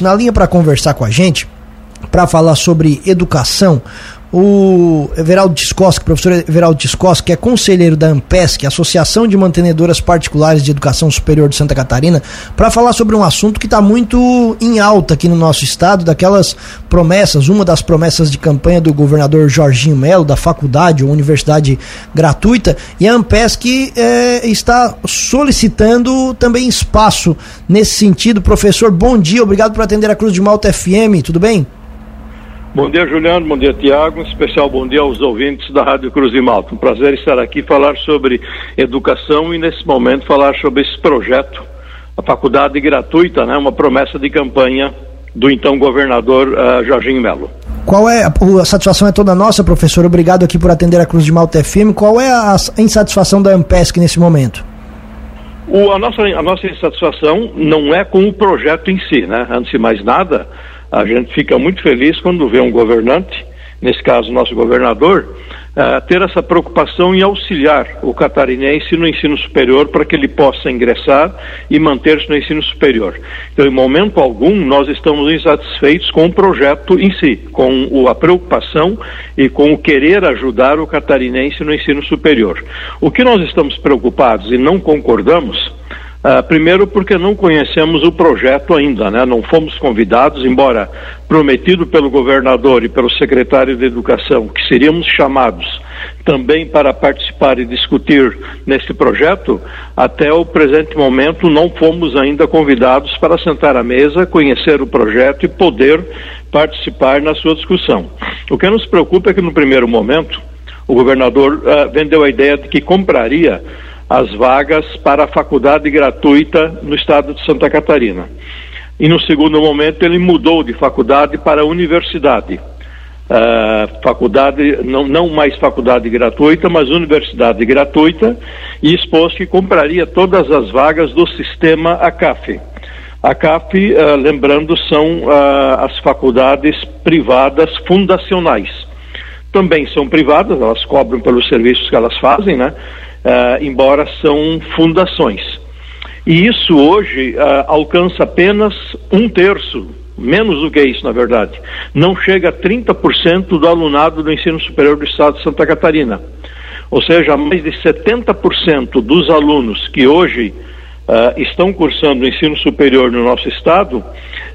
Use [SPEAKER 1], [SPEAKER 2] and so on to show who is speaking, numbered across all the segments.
[SPEAKER 1] Na linha para conversar com a gente, para falar sobre educação, o Everaldo Tiscoski, professor Everaldo Tiscoski, que é conselheiro da AMPESC, Associação de Mantenedoras Particulares de Educação Superior de Santa Catarina, para falar sobre um assunto que está muito em alta aqui no nosso estado, daquelas promessas, uma das promessas de campanha do governador Jorginho Melo, da faculdade ou universidade gratuita, e a AMPESC é, está solicitando também espaço nesse sentido. Professor, bom dia, obrigado por atender a Cruz de Malta FM, tudo bem?
[SPEAKER 2] Bom dia, Juliano. Bom dia, Tiago. Um especial bom dia aos ouvintes da Rádio Cruz de Malta. Um prazer estar aqui falar sobre educação e, nesse momento, falar sobre esse projeto, a faculdade gratuita, né? Uma promessa de campanha do então governador uh, Jorginho Melo.
[SPEAKER 1] Qual é a, a, satisfação é toda nossa, professor? Obrigado aqui por atender a Cruz de Malta FM. Qual é a, a insatisfação da Ampesc nesse momento?
[SPEAKER 2] O, a, nossa, a nossa insatisfação não é com o projeto em si, né? Antes de mais nada, a gente fica muito feliz quando vê um governante, nesse caso nosso governador, uh, ter essa preocupação em auxiliar o catarinense no ensino superior para que ele possa ingressar e manter-se no ensino superior. Então, em momento algum, nós estamos insatisfeitos com o projeto em si, com o, a preocupação e com o querer ajudar o catarinense no ensino superior. O que nós estamos preocupados e não concordamos Uh, primeiro porque não conhecemos o projeto ainda, né? Não fomos convidados, embora prometido pelo governador e pelo secretário de Educação que seríamos chamados também para participar e discutir nesse projeto, até o presente momento não fomos ainda convidados para sentar à mesa, conhecer o projeto e poder participar na sua discussão. O que nos preocupa é que no primeiro momento o governador uh, vendeu a ideia de que compraria as vagas para a faculdade gratuita no estado de Santa Catarina. E no segundo momento ele mudou de faculdade para universidade. Uh, faculdade, não, não mais faculdade gratuita, mas universidade gratuita, e expôs que compraria todas as vagas do sistema ACAF. A CAF, uh, lembrando, são uh, as faculdades privadas fundacionais. Também são privadas, elas cobram pelos serviços que elas fazem, né? Uh, embora são fundações. E isso hoje uh, alcança apenas um terço, menos do que isso, na verdade. Não chega a 30% do alunado do ensino superior do estado de Santa Catarina. Ou seja, mais de 70% dos alunos que hoje uh, estão cursando o ensino superior no nosso estado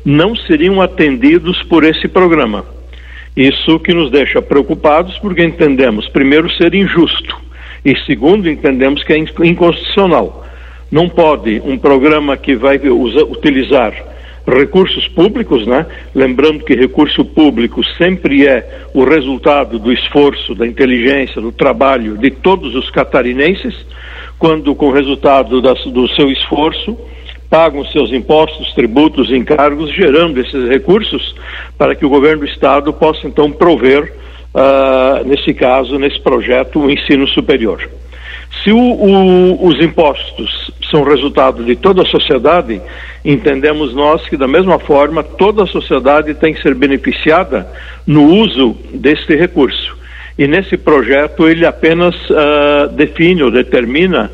[SPEAKER 2] não seriam atendidos por esse programa. Isso que nos deixa preocupados porque entendemos, primeiro, ser injusto e segundo, entendemos que é inconstitucional. Não pode um programa que vai usa, utilizar recursos públicos, né? Lembrando que recurso público sempre é o resultado do esforço, da inteligência, do trabalho de todos os catarinenses, quando com resultado das, do seu esforço pagam seus impostos, tributos, encargos, gerando esses recursos para que o governo do estado possa então prover uh, nesse caso, nesse projeto, o ensino superior. Se o, o, os impostos são resultado de toda a sociedade, entendemos nós que, da mesma forma, toda a sociedade tem que ser beneficiada no uso deste recurso. E nesse projeto ele apenas uh, define ou determina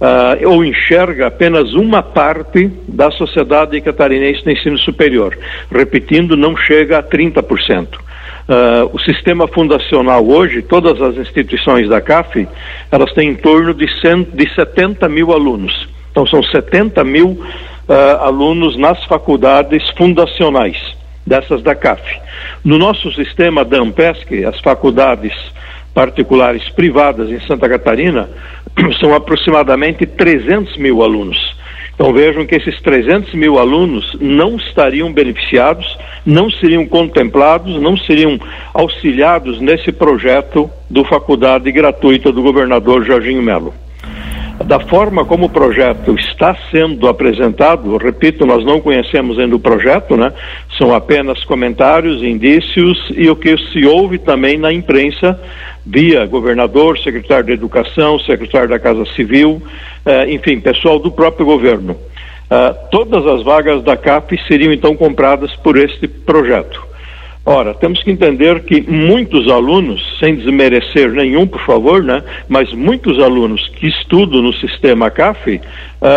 [SPEAKER 2] uh, ou enxerga apenas uma parte da sociedade catarinense no ensino superior. Repetindo, não chega a 30%. Uh, o sistema fundacional hoje, todas as instituições da CAF, elas têm em torno de, cento, de 70 mil alunos. Então, são 70 mil uh, alunos nas faculdades fundacionais dessas da CAF. No nosso sistema da AMPESC, as faculdades particulares privadas em Santa Catarina, são aproximadamente 300 mil alunos. Então vejam que esses 300 mil alunos não estariam beneficiados, não seriam contemplados, não seriam auxiliados nesse projeto do faculdade gratuita do governador Jorginho Melo. Da forma como o projeto está sendo apresentado, repito, nós não conhecemos ainda o projeto, né? São apenas comentários, indícios e o que se ouve também na imprensa via governador, secretário de Educação, secretário da Casa Civil, eh, enfim, pessoal do próprio governo. Uh, todas as vagas da CAP seriam então compradas por este projeto. Ora, temos que entender que muitos alunos, sem desmerecer nenhum, por favor, né, mas muitos alunos que estudam no sistema CAF uh,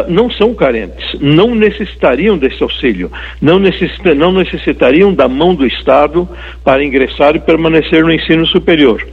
[SPEAKER 2] não são carentes, não necessitariam desse auxílio, não, necessita, não necessitariam da mão do Estado para ingressar e permanecer no ensino superior.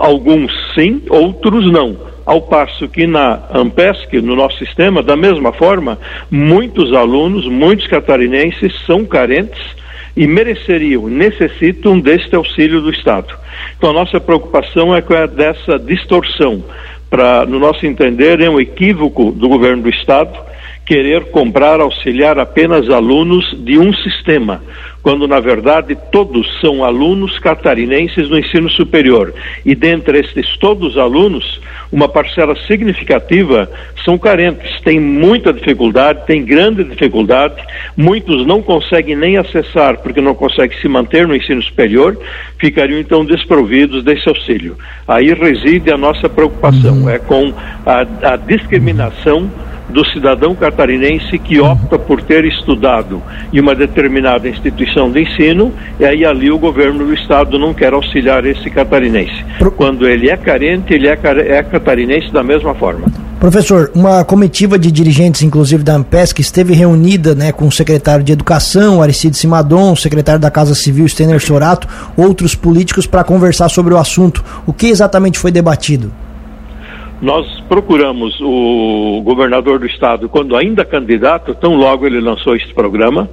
[SPEAKER 2] Alguns sim, outros não. Ao passo que na Ampesc, no nosso sistema, da mesma forma, muitos alunos, muitos catarinenses são carentes e mereceriam, necessitam deste auxílio do Estado. Então a nossa preocupação é com a dessa distorção. Para, no nosso entender, é um equívoco do governo do Estado querer comprar, auxiliar apenas alunos de um sistema, quando na verdade todos são alunos catarinenses no ensino superior. E dentre estes todos alunos, uma parcela significativa são carentes, têm muita dificuldade, têm grande dificuldade, muitos não conseguem nem acessar porque não conseguem se manter no ensino superior, ficariam então desprovidos desse auxílio. Aí reside a nossa preocupação, uhum. é com a, a discriminação do cidadão catarinense que opta por ter estudado em uma determinada instituição de ensino, e aí ali o governo do estado não quer auxiliar esse catarinense. Quando ele é carente, ele é, é catarinense da mesma forma.
[SPEAKER 1] Professor, uma comitiva de dirigentes, inclusive da Ampesc, esteve reunida né, com o secretário de Educação, Aristide Simadon, o secretário da Casa Civil, Stener Sorato, outros políticos, para conversar sobre o assunto. O que exatamente foi debatido?
[SPEAKER 2] Nós procuramos o governador do estado, quando ainda candidato, tão logo ele lançou este programa.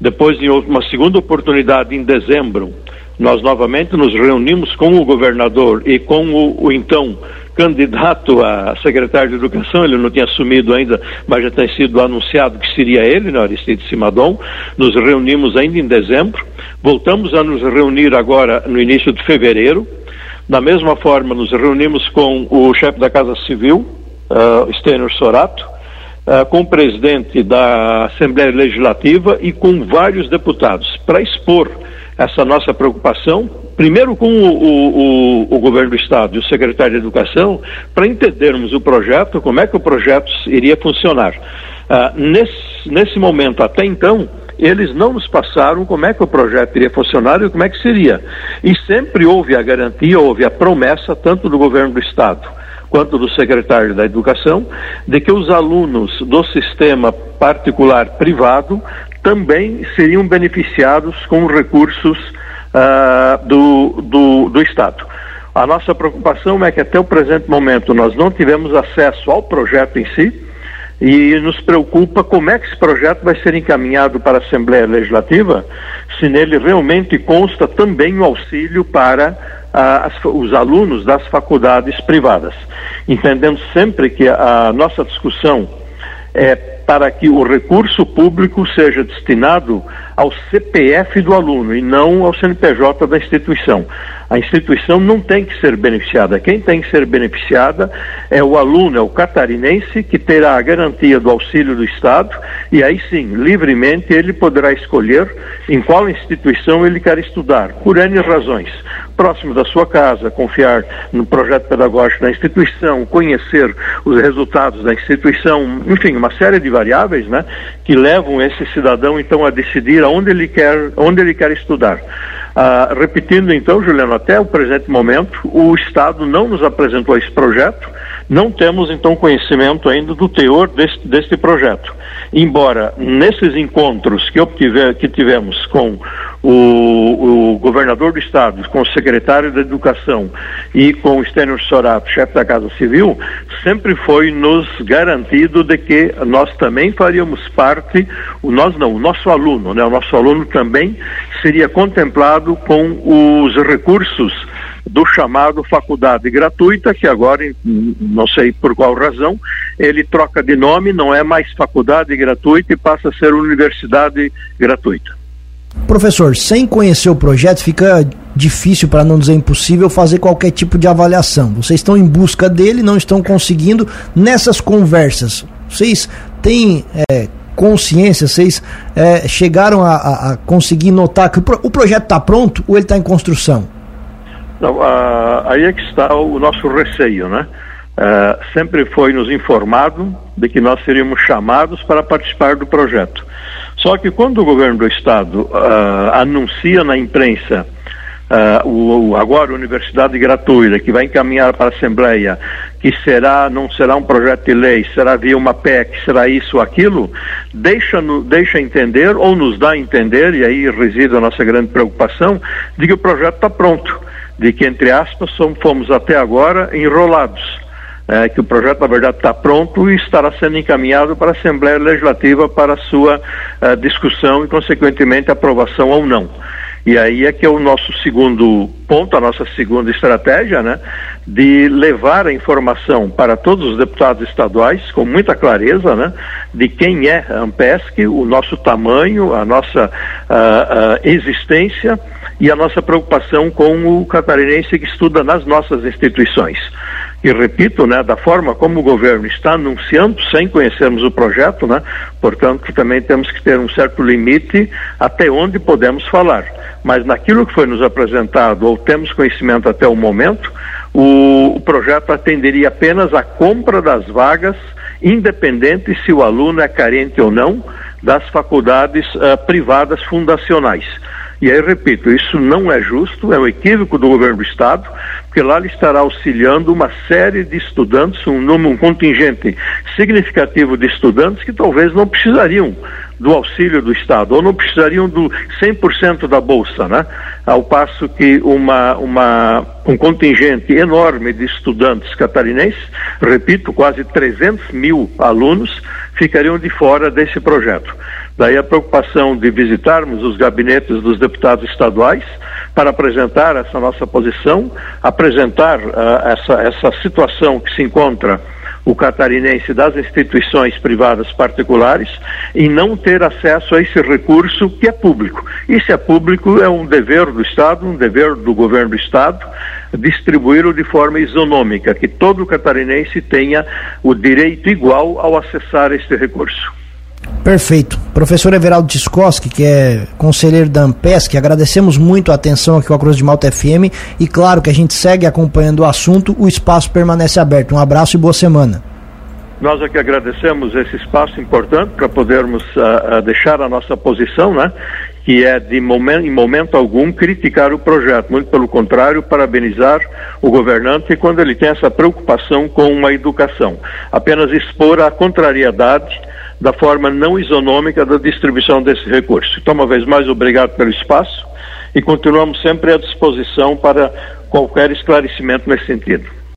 [SPEAKER 2] Depois, em uma segunda oportunidade, em dezembro, nós novamente nos reunimos com o governador e com o, o então candidato a secretário de Educação, ele não tinha assumido ainda, mas já tem sido anunciado que seria ele, né, Aristide Simadon. Nos reunimos ainda em dezembro, voltamos a nos reunir agora no início de fevereiro, da mesma forma, nos reunimos com o chefe da Casa Civil, uh, Sorato, uh, com o presidente da Assembleia Legislativa e com vários deputados, para expor essa nossa preocupação, primeiro com o, o, o, o, governo do Estado e o secretário de Educação, para entendermos o projeto, como é que o projeto iria funcionar. Uh, nesse, nesse momento, até então, eles não nos passaram como é que o projeto iria funcionar e como é que seria. E sempre houve a garantia, houve a promessa, tanto do governo do Estado quanto do secretário da Educação, de que os alunos do sistema particular privado também seriam beneficiados com recursos uh, do, do, do Estado. A nossa preocupação é que até o presente momento nós não tivemos acesso ao projeto em si, e nos preocupa como é que esse projeto vai ser encaminhado para a Assembleia Legislativa, se nele realmente consta também o auxílio para as, os alunos das faculdades privadas. Entendendo sempre que a nossa discussão é para que o recurso público seja destinado ao CPF do aluno e não ao CNPJ da instituição. A instituição não tem que ser beneficiada. Quem tem que ser beneficiada é o aluno, é o catarinense, que terá a garantia do auxílio do Estado e aí sim, livremente, ele poderá escolher em qual instituição ele quer estudar, por N razões próximo da sua casa, confiar no projeto pedagógico da instituição, conhecer os resultados da instituição, enfim, uma série de variáveis, né, que levam esse cidadão então a decidir aonde ele quer, onde ele quer estudar. Ah, repetindo então, Juliano, até o presente momento, o Estado não nos apresentou esse projeto, não temos então conhecimento ainda do teor deste, deste projeto. Embora nesses encontros que, obtive, que tivemos com o, o, governador do estado, com o secretário da Educação e com o Stênio Sorato, chefe da Casa Civil, sempre foi nos garantido de que nós também faríamos parte, o nós não, o nosso aluno, né, o nosso aluno também seria contemplado com os recursos do chamado faculdade gratuita, que agora, não sei por qual razão, ele troca de nome, não é mais faculdade gratuita e passa a ser universidade gratuita.
[SPEAKER 1] Professor, sem conhecer o projeto, fica difícil, para não dizer impossível, fazer qualquer tipo de avaliação. Vocês estão em busca dele, não estão conseguindo. Nessas conversas, vocês têm é, consciência, vocês é, chegaram a, a, a, conseguir notar que o, pro, o projeto está pronto ou ele está em construção?
[SPEAKER 2] Não, aí é que está o nosso receio, né? Uh, sempre foi nos informado de que nós seríamos chamados para participar do projeto. Só que quando o governo do estado uh, anuncia na imprensa uh, o, o, agora universidade gratuita que vai encaminhar para a Assembleia que será não será um projeto de lei, será via uma PEC, será isso aquilo, deixa, deixa entender ou nos dá a entender e aí reside a nossa grande preocupação de que o projeto está pronto, de que entre aspas fomos até agora enrolados é, que o projeto, na verdade, está pronto e estará sendo encaminhado para a Assembleia Legislativa para a sua uh, discussão e, consequentemente, aprovação ou não. E aí é que é o nosso segundo ponto, a nossa segunda estratégia, né, de levar a informação para todos os deputados estaduais com muita clareza, né, de quem é a Ampesc, o nosso tamanho, a nossa uh, uh, existência e a nossa preocupação com o catarinense que estuda nas nossas instituições. E repito, né, da forma como o governo está anunciando, sem conhecermos o projeto, né, portanto, também temos que ter um certo limite até onde podemos falar. Mas naquilo que foi nos apresentado, ou temos conhecimento até o momento, o, o projeto atenderia apenas à compra das vagas, independente se o aluno é carente ou não, das faculdades uh, privadas fundacionais. E aí, repito, isso não é justo, é um equívoco do governo do Estado, porque lá ele estará auxiliando uma série de estudantes, um, um contingente significativo de estudantes que talvez não precisariam do auxílio do Estado, ou não precisariam do 100% da Bolsa, né? Ao passo que uma, uma, um contingente enorme de estudantes catarinenses, repito, quase 300 mil alunos, ficariam de fora desse projeto. Daí a preocupação de visitarmos os gabinetes dos deputados estaduais para apresentar essa nossa posição, apresentar uh, essa, essa situação que se encontra o catarinense das instituições privadas particulares e não ter acesso a esse recurso que é público. Se é público, é um dever do Estado, um dever do governo do Estado, distribuí-lo de forma isonômica, que todo catarinense tenha o direito igual ao acessar este recurso.
[SPEAKER 1] Perfeito. Professor Everaldo Tiscoski, que é conselheiro da Ampesc, agradecemos muito a atenção aqui com a Cruz de Malta FM e claro que a gente segue acompanhando o assunto, o espaço permanece aberto. Um abraço e boa semana.
[SPEAKER 2] Nós aqui agradecemos esse espaço importante para podermos uh, uh, deixar a nossa posição, né? Que é de momento, em momento algum criticar o projeto, muito pelo contrário, parabenizar o governante quando ele tem essa preocupação com a educação. Apenas expor a contrariedade da forma não isonômica da distribuição desse recurso. Então, uma vez mais, obrigado pelo espaço e continuamos sempre à disposição para qualquer esclarecimento nesse sentido.